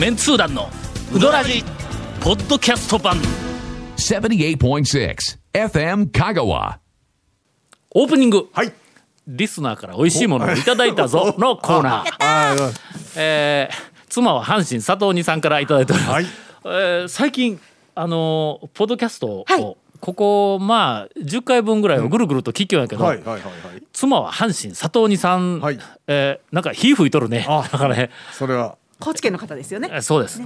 メンツー団のウドラジポッドキャスト版。78.6 FM Kagawa. オープニング。はい。リスナーから美味しいものをいただいたぞ。のコーナー、あえー妻は阪神佐藤二さんからいただいております、はい。えー最近あのーポッドキャストを、はい。ここまあ10回分ぐらいをぐるぐると聞きようやけど。妻は阪神佐藤二さん、はい。えーなんか火吹いとるね。あだからね。それは。高知県の方ですよね。えそうです、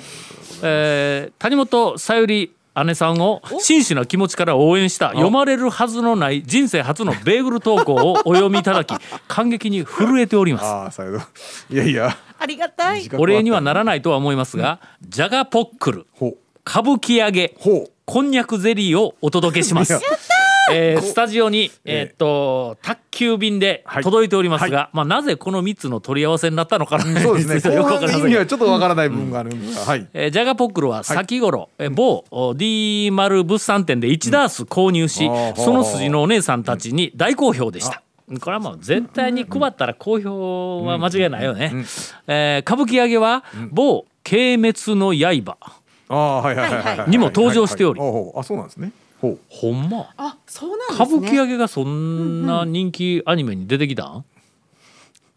えー谷本さゆり姉さんを真摯な気持ちから応援した読まれるはずのない人生初のベーグル投稿をお読みいただき感激に震えておりますああ、さよど。いやいや。ありがたい。お礼にはならないとは思いますが、ジャガポックル。歌舞伎揚げ。こんにゃくゼリーをお届けしますやっ。えースタジオに、えええーっと宅急便ではい。届いておりますが、まあ、なぜこの3つの取り合わせになったのかな、そうですね。よく意はちょっとわからない部分があるんで。すが、はい。えージャガポックルは先頃、えー某お D 丸物産展で1ダース購入し、うん。その筋のお姉さんたちに大好評でした。これはもう絶対に配ったら好評は間違いないよね。えー歌舞伎揚げは某軽滅の刃。にも登場しており。あ、そうなんですね。ほう。ほんま？あ、そうなん歌ですね。舞伎揚げがそんな人気アニメに出てきたん？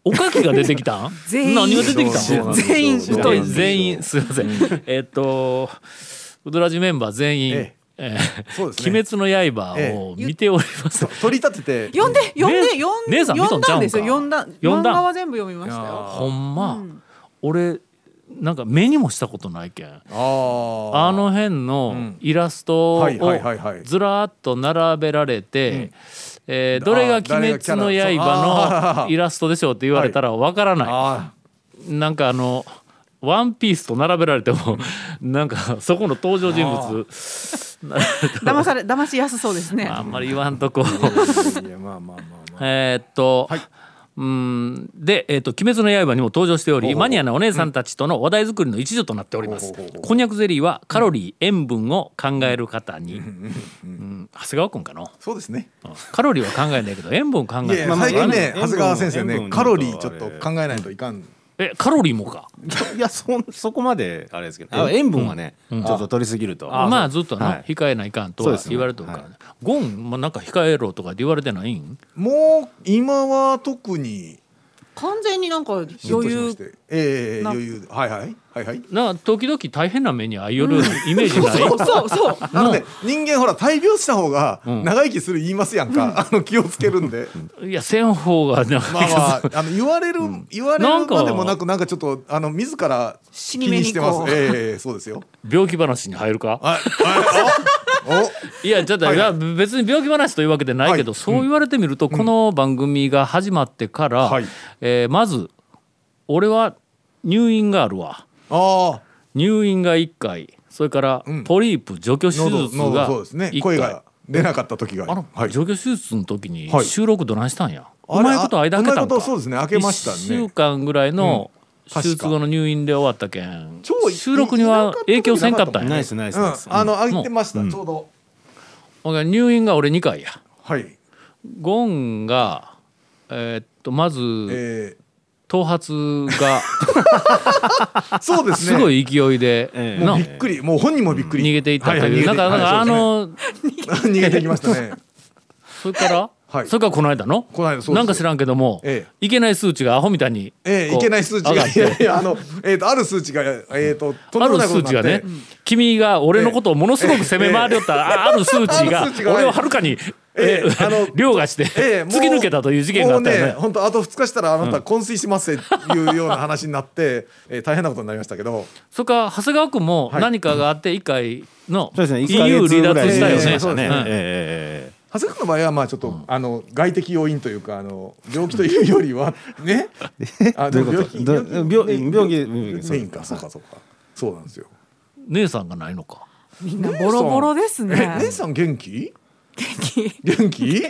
おかきが出てきたん？全員何が出てきた全員太い全員すいません。えっとウドラジメンバー全員、ええ。そうですね。鬼滅の刃を見ております、取り立てて。読んで読んでね読ん姉さんだんですよ。読んだ読んだ漫画は全部読みましたよ。ほんま、うん。俺なんか目にもしたことないけん。あの辺のん。イラストをはいはいはいはい。ずらっと並べられて、えーどれが「鬼滅の刃」のイラストでしょうって言われたらわからない、あなんかあの「ワンピースと並べられても なんかそこの登場人物。騙され騙しやすそうですね。あんまり言わんとこ。あ。いや、まあまあまあまあ。えーっと、うん。で、えーっと「鬼滅の刃」にも登場しておりマニアなお姉さんたちとの話題作りの一助となっております。こんにゃくゼリーはカロリー塩分を考える方に、うん、長谷川君かな？そうですね。カロリーは考えないけど塩分考えいやいや、る最近ね、長谷川先生ね、カロリーちょっと考えないといかん。えカロリーもか。いやそそこまであれですけど。あ塩分はね、ちょっと取りすぎると。まあずっとな、はい。控えないかんとは言われてるからね。ゴン、まあ、なんか控えろとか言われてないん？もう、今は特に。完全になんか余裕ええな。余裕はいはいはいはい。な時々大変な目に遭いよるイメージない、そうそうそう。あのね人間ほら大病した方がん。長生きする言いますやんか、あの気をつけるんで。いやせん方がなんかまあまああの言われる、言われなんかるまでもなくなんかちょっとあの自ら気死にしてます。こう。ええそうですよ。病気話に入るか？はいは いやちょっと、はい。別に病気話というわけでないけど、はい。そう言われてみると、この番組が始まってから、はい。えーまず俺は入院があるわ。おあ。入院が1回。それからうん。ポリープ除去手喉術が喉そうですね。1声回、が出なかった時があの、はい。除去手術の時にはい。収録どないしたんや、あれうまいこと間開けたんか？そうですね開けましたね。1週間ぐらいのうん手術後の入院で終わったけん超収録には影響せんかったんやナイスナイスうあの開いてました、う。んちょうど。入院が俺2回や。はい。ゴンがえーっとまず、え頭髪がー、そうですね。すごい勢いで、ええ。なもうびっくり。もう本人もびっくり。逃げていったという、はいはい。なんかなんかあ逃の、逃げてい きましたね。それから、はい。それからこの間の？この間そうです。なんか知らんけども、ええ。いけない数値がアホみたいに、ええ、いけない数値がいやいやあの、えー、とある数値が、えー、ととんある数値がになって。ね、君が俺のことをものすごく責め回りよった、あある数値がある数値が俺をはるかに、えええあの凌駕して、ええ突き抜けたという事件があったよね。もう本当あと2日したらあなた昏睡しますっていうような話になって、えー、大変なことになりましたけど。それから長谷川君もはい。何かがあって一回のそうですね1ヶ EU 離月ぐらい脱したよね。長谷川の場合はまあちょっと、あの外的要因というかあの病気というよりは ね？あどういうこと？病病気病気メインか。そうかそうか。そうなんですよ。姉さんがないのか。みんなボロボロですえね。姉さん。元気？元気。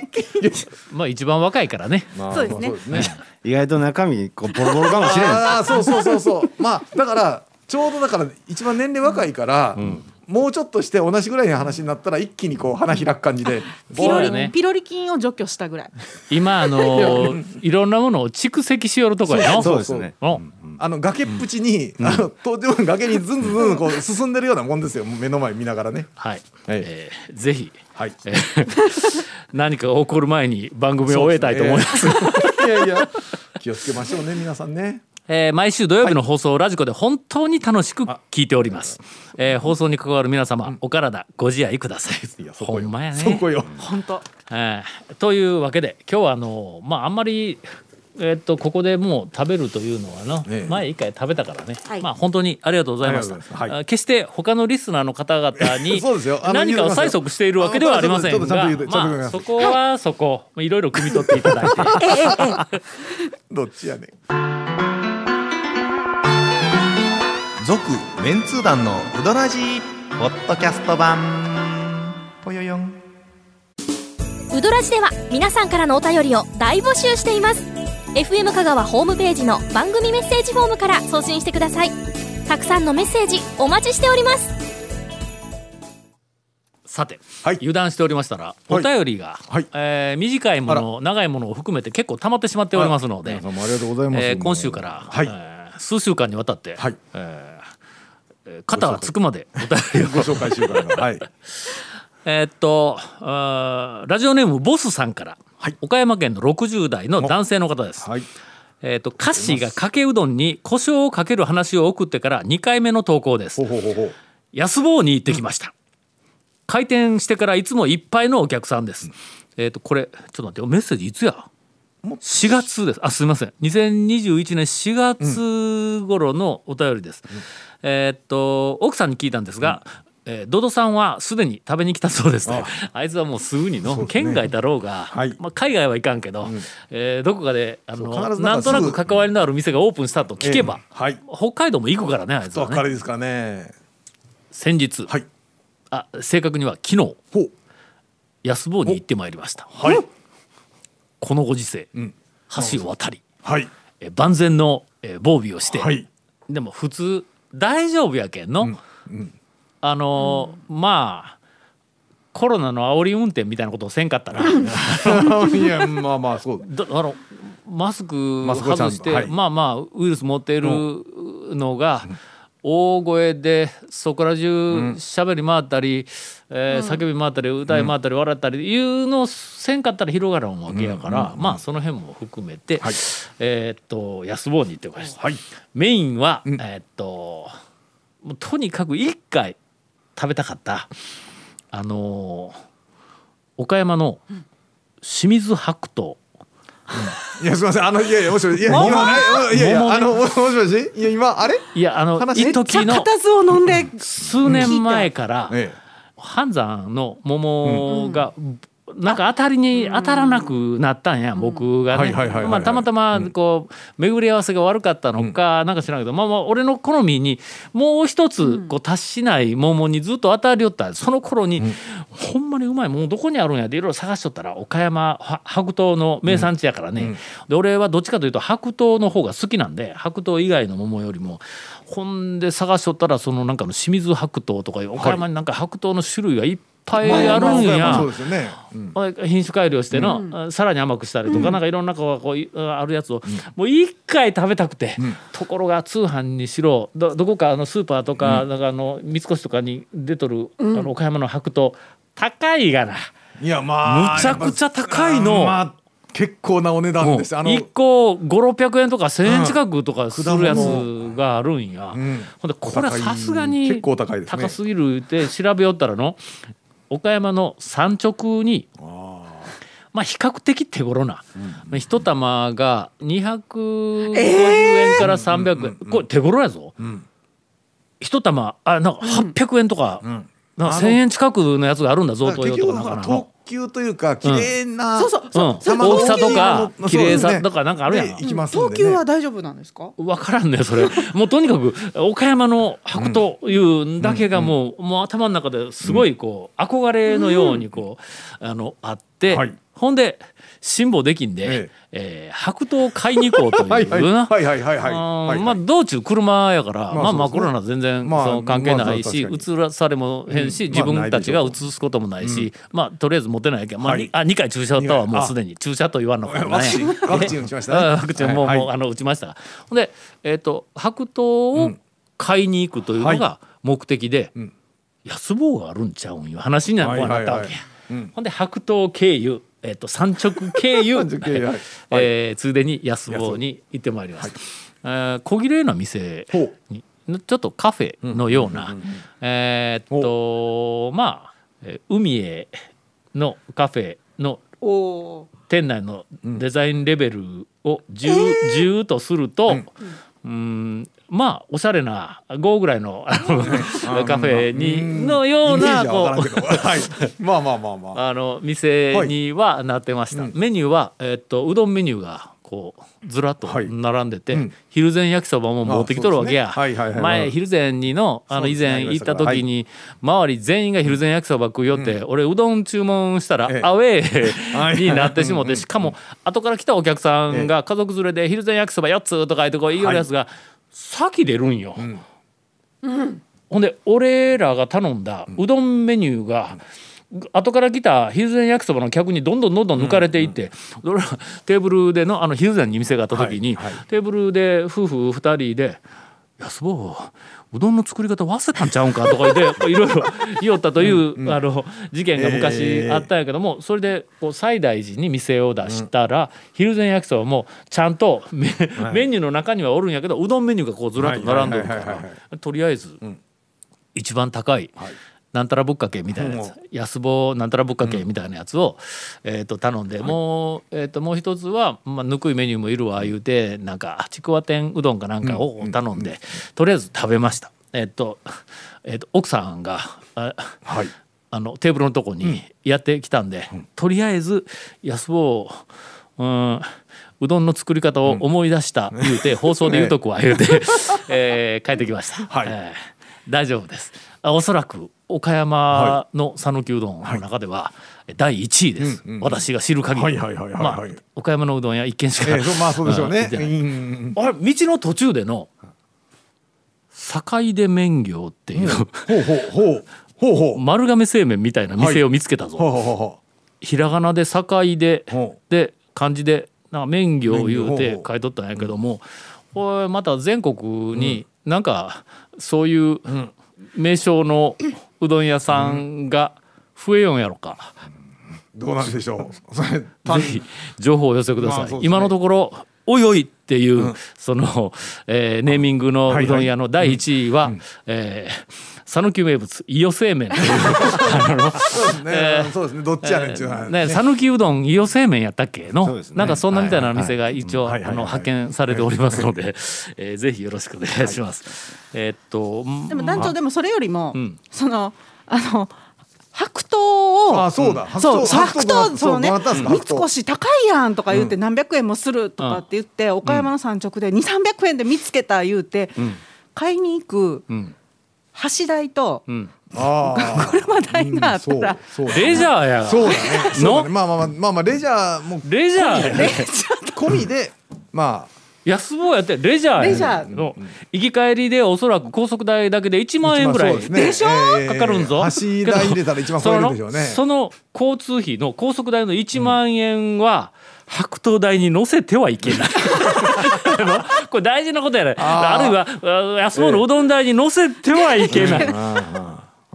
まあ一番若いからね。まあそうですね。まあそうですね。意外と中身こうボロボロかもしれん。ああそうそうそうそう。まあだからちょうどだから一番年齢若いから、もうちょっとして同じぐらいの話になったら一気にこう花開く感じで。ピロリ、ね。ピロリ菌を除去したぐらい。今あのいろんなものを蓄積しよるとこやの？そうですね。うんあの崖っぷちに、あのとても崖にずんずんずんこう進んでるようなもんですよ。目の前見ながらね。はい、はいえーぜひ。はい。えー 何かが起こる前に番組を終えたいと思います。いやいや。気をつけましょうね皆さんねえー毎週土曜日の放送をラジコで本当に楽しく聞いております。えー放送に関わる皆様、お体ご自愛ください。いやそこよ。ほんまやね。そこよ。本当。えーというわけで今日はあのまああんまりえーっとここでもう食べるというのはの、ええ。前一回食べたからね、はい。まあ本当にありがとうございましたはい。あ決して他のリスナーの方々に そうですよ。あの何かを催促しているわけではありませんがまあそこはそこ。まあいろいろ汲み取っていただいて。どっちやねん続メンツー団のウドラジーポッドキャスト版。ぽよよん。ウドラジでは皆さんからのお便りを大募集しています。FM 香川ホームページの番組メッセージフォームから送信してください。たくさんのメッセージお待ちしております。さて、はい。油断しておりましたらお便りが、はい。えー短いもの長いものを含めて結構溜まってしまっておりますので皆さんもありがとうございます、えー今週から、はい。えー数週間にわたって、はい。えーえー肩がつくまでお便りを。ご紹介しようかな。はい。えーっとラジオネームボスさんから、岡山県の60代の男性の方です。はい。えーっとカッシーがかけうどんに胡椒をかける話を送ってから2回目の投稿です。安坊に行ってきました。開店してからいつもいっぱいのお客さんです。えーっとこれちょっと待ってよ。メッセージいつや？4月です。あすみません。2021年4月頃のお便りです、えーっと奥さんに聞いたんですが、えードドさんはすでに食べに来たそうです。ねあいつはもうすぐにの、県外だろうが、はい。まあ、海外はいかんけど、えーどこかであのななんとなく関わりのある店がオープンしたと聞けば、ええはい。北海道も行くからねあいつはね。彼ですかね。先日、はい。あ正確には昨日安坊に行ってまいりました。はいこのご時世、ん。橋を渡り。はい。えー万全の、えー防備をして、はい。でも普通大丈夫やけんの、あのーまあコロナの煽り運転みたいなことをせんかったら。いやまあまあそう。どあのマスク外して、はい。まあまあウイルス持っているのが、大声でそこら中喋り回ったり、えー叫び回ったり歌い回ったり笑ったりいうのをせんかったら広がらんわけやから、まあその辺も含めて、はい。えーっと安坊に行ってました。はい。メインは、えーっともうとにかく一回食べたかったあのー岡山の清水白桃いやすみません。あのいやいやもしもし。いや今えいやいやあのもしもし。いや今あれ？いやあの話？一時の固唾を飲んで。数年前からえ半山の桃が、なんか当たりに当たらなくなったんや、僕がね。はいはいはいはいはい。まあたまたまこう巡り合わせが悪かったのかなんか知らんけど、まあまあ俺の好みにもう一つこう達しない桃にずっと当たりよった。その頃に、ほんまにうまい桃どこにあるんやっていろいろ探しとったら岡山は白桃の名産地やからね、で俺はどっちかというと白桃の方が好きなんで白桃以外の桃よりもほんで探しとったらそのなんかの清水白桃とか岡山になんか白桃の種類がいっぱいあるん。や。品種改良しての、さらに甘くしたりとか、なんかいろんなこうこういあるやつを、もう一回食べたくて、ところが通販にしろどどこかあのスーパーとか,、なんかあの三越とかに出とる、あの岡山の白桃高いがな。いやまあむちゃくちゃ高いの。まあ結構なお値段です。あの1個5600円とか1,000円近くとかするやつがあるんや、ん。ほんでこれさすがに結構高い。ですね。高すぎるって調べよったらの岡山の産直にまあ比較的手頃な、まあ一玉が250円から300円、これ手頃やぞ、一玉あなんか800円とか、なんか1,000円近くのやつがあるんだ贈答用とかなんかなだから特急というか綺麗な、そうそう。う。ん、そう。大きさとか綺麗さねとかなんかあるやん、ね、東急は大丈夫なんですか？分からんねそれ。もうとにかく岡山の白というん。だけがもう,、もう頭の中ですごいこう憧れのようにこう、あのあって、はいほんで辛抱できんで、ええ。ー白桃買いに行こうという はいはい。なはいはいはいはい。あーはいまあ道中車やから、まあ、まあコロナ全然まあその関係ないし、まあ移らされもへんし、うん。自分たちがまあ移すこともないし、まあとりあえず持てないけど、まあはい。あ2回注射打ったわ二回。もうすでに。注射と言わんのかなワクチンワクチン打ちましたワクチンもう,、はい。もうあの打ちました。ほんで、えー、と白桃を買いに行くというのが目的で、ん。安坊があるんちゃうんいう話になこうなったわけや、はいはいはい。うん。ほんで白桃経由、えー、と 三直経由。はい。えーついでに安坊に行ってまいりました、えー小綺麗な店ほにちょっとカフェのような、えーっとまあえー海へのカフェの店内のデザインレベルを 10, 10とすると、うんまあおしゃれな5ぐらいのあの カフェにのようなこううはい。まあまあまあまあ。あの店にはなってました、メニューは、えっとうどんメニューがこうずらっとはい。並んでて、うん。昼前焼きそばも持ってきとるわけや、ね。はいはいはい前昼前にのあの以前行った時に、周り全員が昼前焼きそば食いよって、俺うどん注文したらええ。アウェーになってしもてしかも後から来たお客さんが家族連れで昼前焼きそば4つとか言ってこう言いよるやつが先出るんよ。ほんで俺らが頼んだうどんメニューが、後から来た昼前焼きそばの客にどんどんどんどん抜かれていって、俺らテーブルでのあの昼前に店があった時に、はいはい。テーブルで夫婦2人で「安坊うどんの作り方忘れたんちゃうんか」とか言って いろいろ言おったという、あの事件が昔あったんやけども、それでこう西大寺に店を出したら、昼前焼きそばもちゃんとメ,、メニューの中にはおるんやけどうどんメニューがこうずらっと並んでるかはいはいはいはいらとりあえず、一番高い、なんたらぶっかけみたいなやつ、安坊なんたらぶっかけみたいなやつを、えー、と頼んで、もう、えー、ともう一つは、まあ、ぬくいメニューもいるわ言うてなんかちくわ天うどんかなんかを頼んで、とりあえず食べました。えっ、と,、えー、と奥さんがあはい。あのテーブルのとこにやってきたんで、とりあえず安坊うんうどんの作り方を思い出した言うて、放送で言うとくわ言うて、えー帰ってきました、はい。えー大丈夫です。あおそらく岡山の讃岐うどんの中では第1位です、うんうん私が知る限り、まあ岡山のうどん屋一軒しか、ええそうまあそうでしょうね。あれ道の途中での坂出麺業っていう、ほうほうほう。ほうほう。丸亀製麺みたいな店を見つけたぞ、ほうほうほうほひらがなで坂出ほで漢字でなんか麺業言うて書いとったんやけどもこれまた全国になんかそういう名称のうどん屋さんが増えよんやろか、うどうなんでしょう。ぜひ情報をお寄せください、まあね。今のところおいおいっていう、その、えーネーミングのうどん屋の第1位は、えー讃岐名物伊予製麺というそうですね。そうですね。どっちやねんっていう話。ね、讃岐うどん伊予製麺やったっけ？の、なんかそんなみたいな店が一応、あの派遣されておりますので、えーぜひよろしくお願いします。えーっとでも団長でもそれよりも、ん。そのあの白桃をあそうだ。そう白白桃桃そのねそうもらったんですか三越高いやんとか言って何百円もするとかって言って、岡山の産直で2 3 0 0円で見つけた言うて、買いに行くん。橋代と車代があったら、そうそう。レジャーや。そうだね。そうだね。まあまあまあまあまあレジャーもレジャー込みでまあ安坊やってレジャーの行き帰りでおそらく高速代だけで1万円ぐらいでしょ？ええかかるんぞ。橋代入れたら一番超えるでしょうねその交通費の高速代の1万円は、白桃代に乗せてはいけない。これ大事なことやね。あるいはあ安物のうどん代に乗せてはいけない。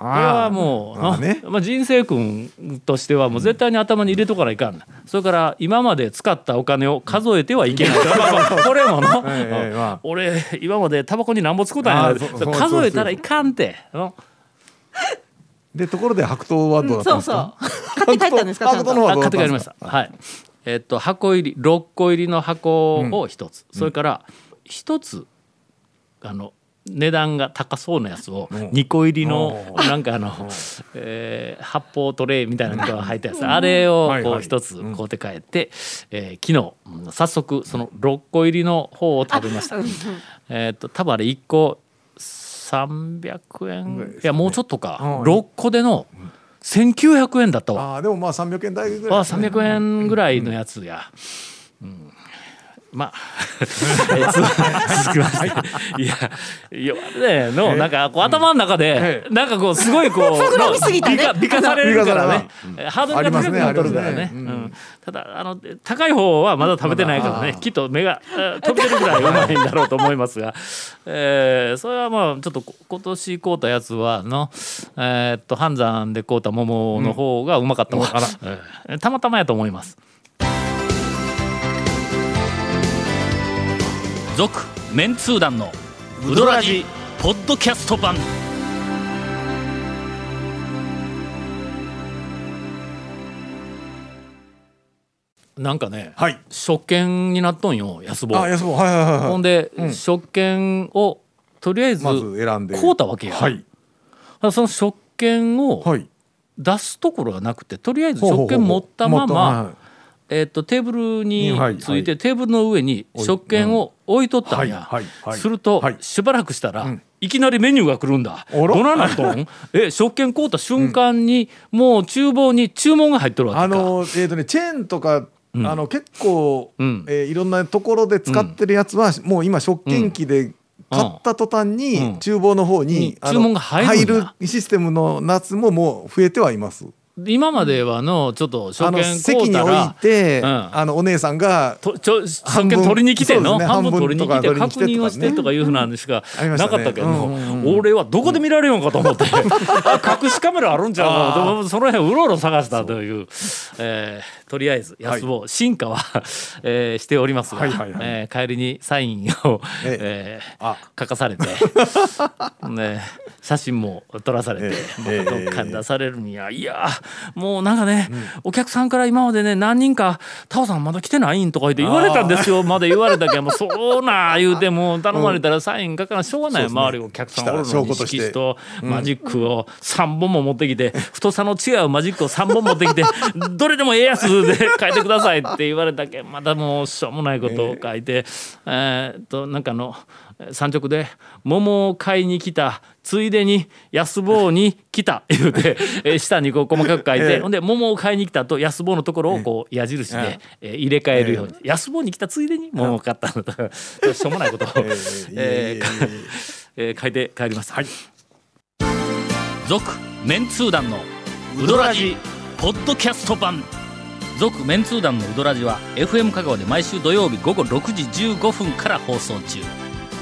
これはもう、あーねまあ、人生君としてはもう絶対に頭に入れとかないかんな、それから今まで使ったお金を数えてはいけない、まあまあこれもの、ええええまあ。俺今までタバコになんぼ使うたんや数えたらいかんって。のでところで白桃はどうだったそうそんですか？う買って帰ったんですか白桃の方はあ買どうだったんですか？って帰りました。はい。えっと箱入り6個入りの箱を一つ、それから一つあの値段が高そうなやつを2個入りのなんかあの、えー発泡トレイみたいなのが入ったやつ。あれをこう一つ買うて帰って、えー昨日うん早速その6個入りの方を食べました。えっと多分あれ1個300円。いやもうちょっとか。うん。6個での1900円だったわ。ああでもまあ300円台ぐらいね、300円ぐらいのやつや、うんまあ、え続きまして、い、や弱ねのなんかこう頭の中で、なんかこうすごいこう膨らみすぎたね。美化されるからね、ハードルが高くなるからね。ただあの高い方はまだ食べてないからね、きっと目が えー飛び出るぐらいうまいんだろうと思いますが、えーそれはまあちょっとこ今年買うたやつはの、えーっと半山で買うた桃の方がうまかったわ、えーたまたまやと思います。続メンツー団のウドラジポッドキャスト版。なんかね、はい。食券になっとんよ安坊。あ安坊。はいはいはいはい。ほんで、食券をとりあえずまず選んで。買うたわけや、はい。その食券をはい。出すところがなくてとりあえず食券持ったままえー、とテーブルにはい。ついて、テーブルの上に食券を置いとったんや、はいはいはい。すると、はい。しばらくしたら、いきなりメニューが来るんだ。どら？ないなっとん え食券買うた瞬間に、もう厨房に注文が入っとるわけか。あのえっ、とねチェーンとか、ん。あの結構、うん。えーいろんなところで使ってるやつは、もう今食券機で買った途端に、うん。厨房の方に、注文が入るシステムの夏ももう増えてはいます。今まではのちょっとあの食券買席に置いて、うん。あのお姉さんがとちょ食半分券取りに来ての、ね半分取りに来て確認をしてとかいうふうなんしかありましたね。なかったけど、俺はどこで見られようかと思って、あ隠しカメラあるんちゃうその辺うろうろ探したというえーとりあえず安坊、進化は、えーしておりますが、はいはいはい。えー帰りにサインを、ええー書かされて、ね、写真も撮らされて、ええどっかに出されるにはいやもうなんかね、お客さんから今までね何人か「タオさんまだ来てないん?」とか言って言われたんですよ。まで言われたけどもうそうな言うてもう頼まれたらサイン書かなしょうがない、そうですね。周りお客さんおるのに色紙とマジックを3本も持ってきて、太さの違うマジックを3本持ってきて どれでもええやつで書いてくださいって言われたけんまたもうしょうもないことを書いて、えーっとなんかあの産直で桃を買いに来たついでに安坊に来た言うて、えー下にこう細かく書いて、ええ。ほんで桃を買いに来たと安坊のところをこう矢印で、えー入れ替えるように、安坊に来たついでに桃を買ったの。と しょうもないこと。を、えーえー書いて帰ります。はい。続メンツー団のウドラジポッドキャスト版。続メンツー団のウドラジは FM 香川で毎週土曜日午後6時15分から放送中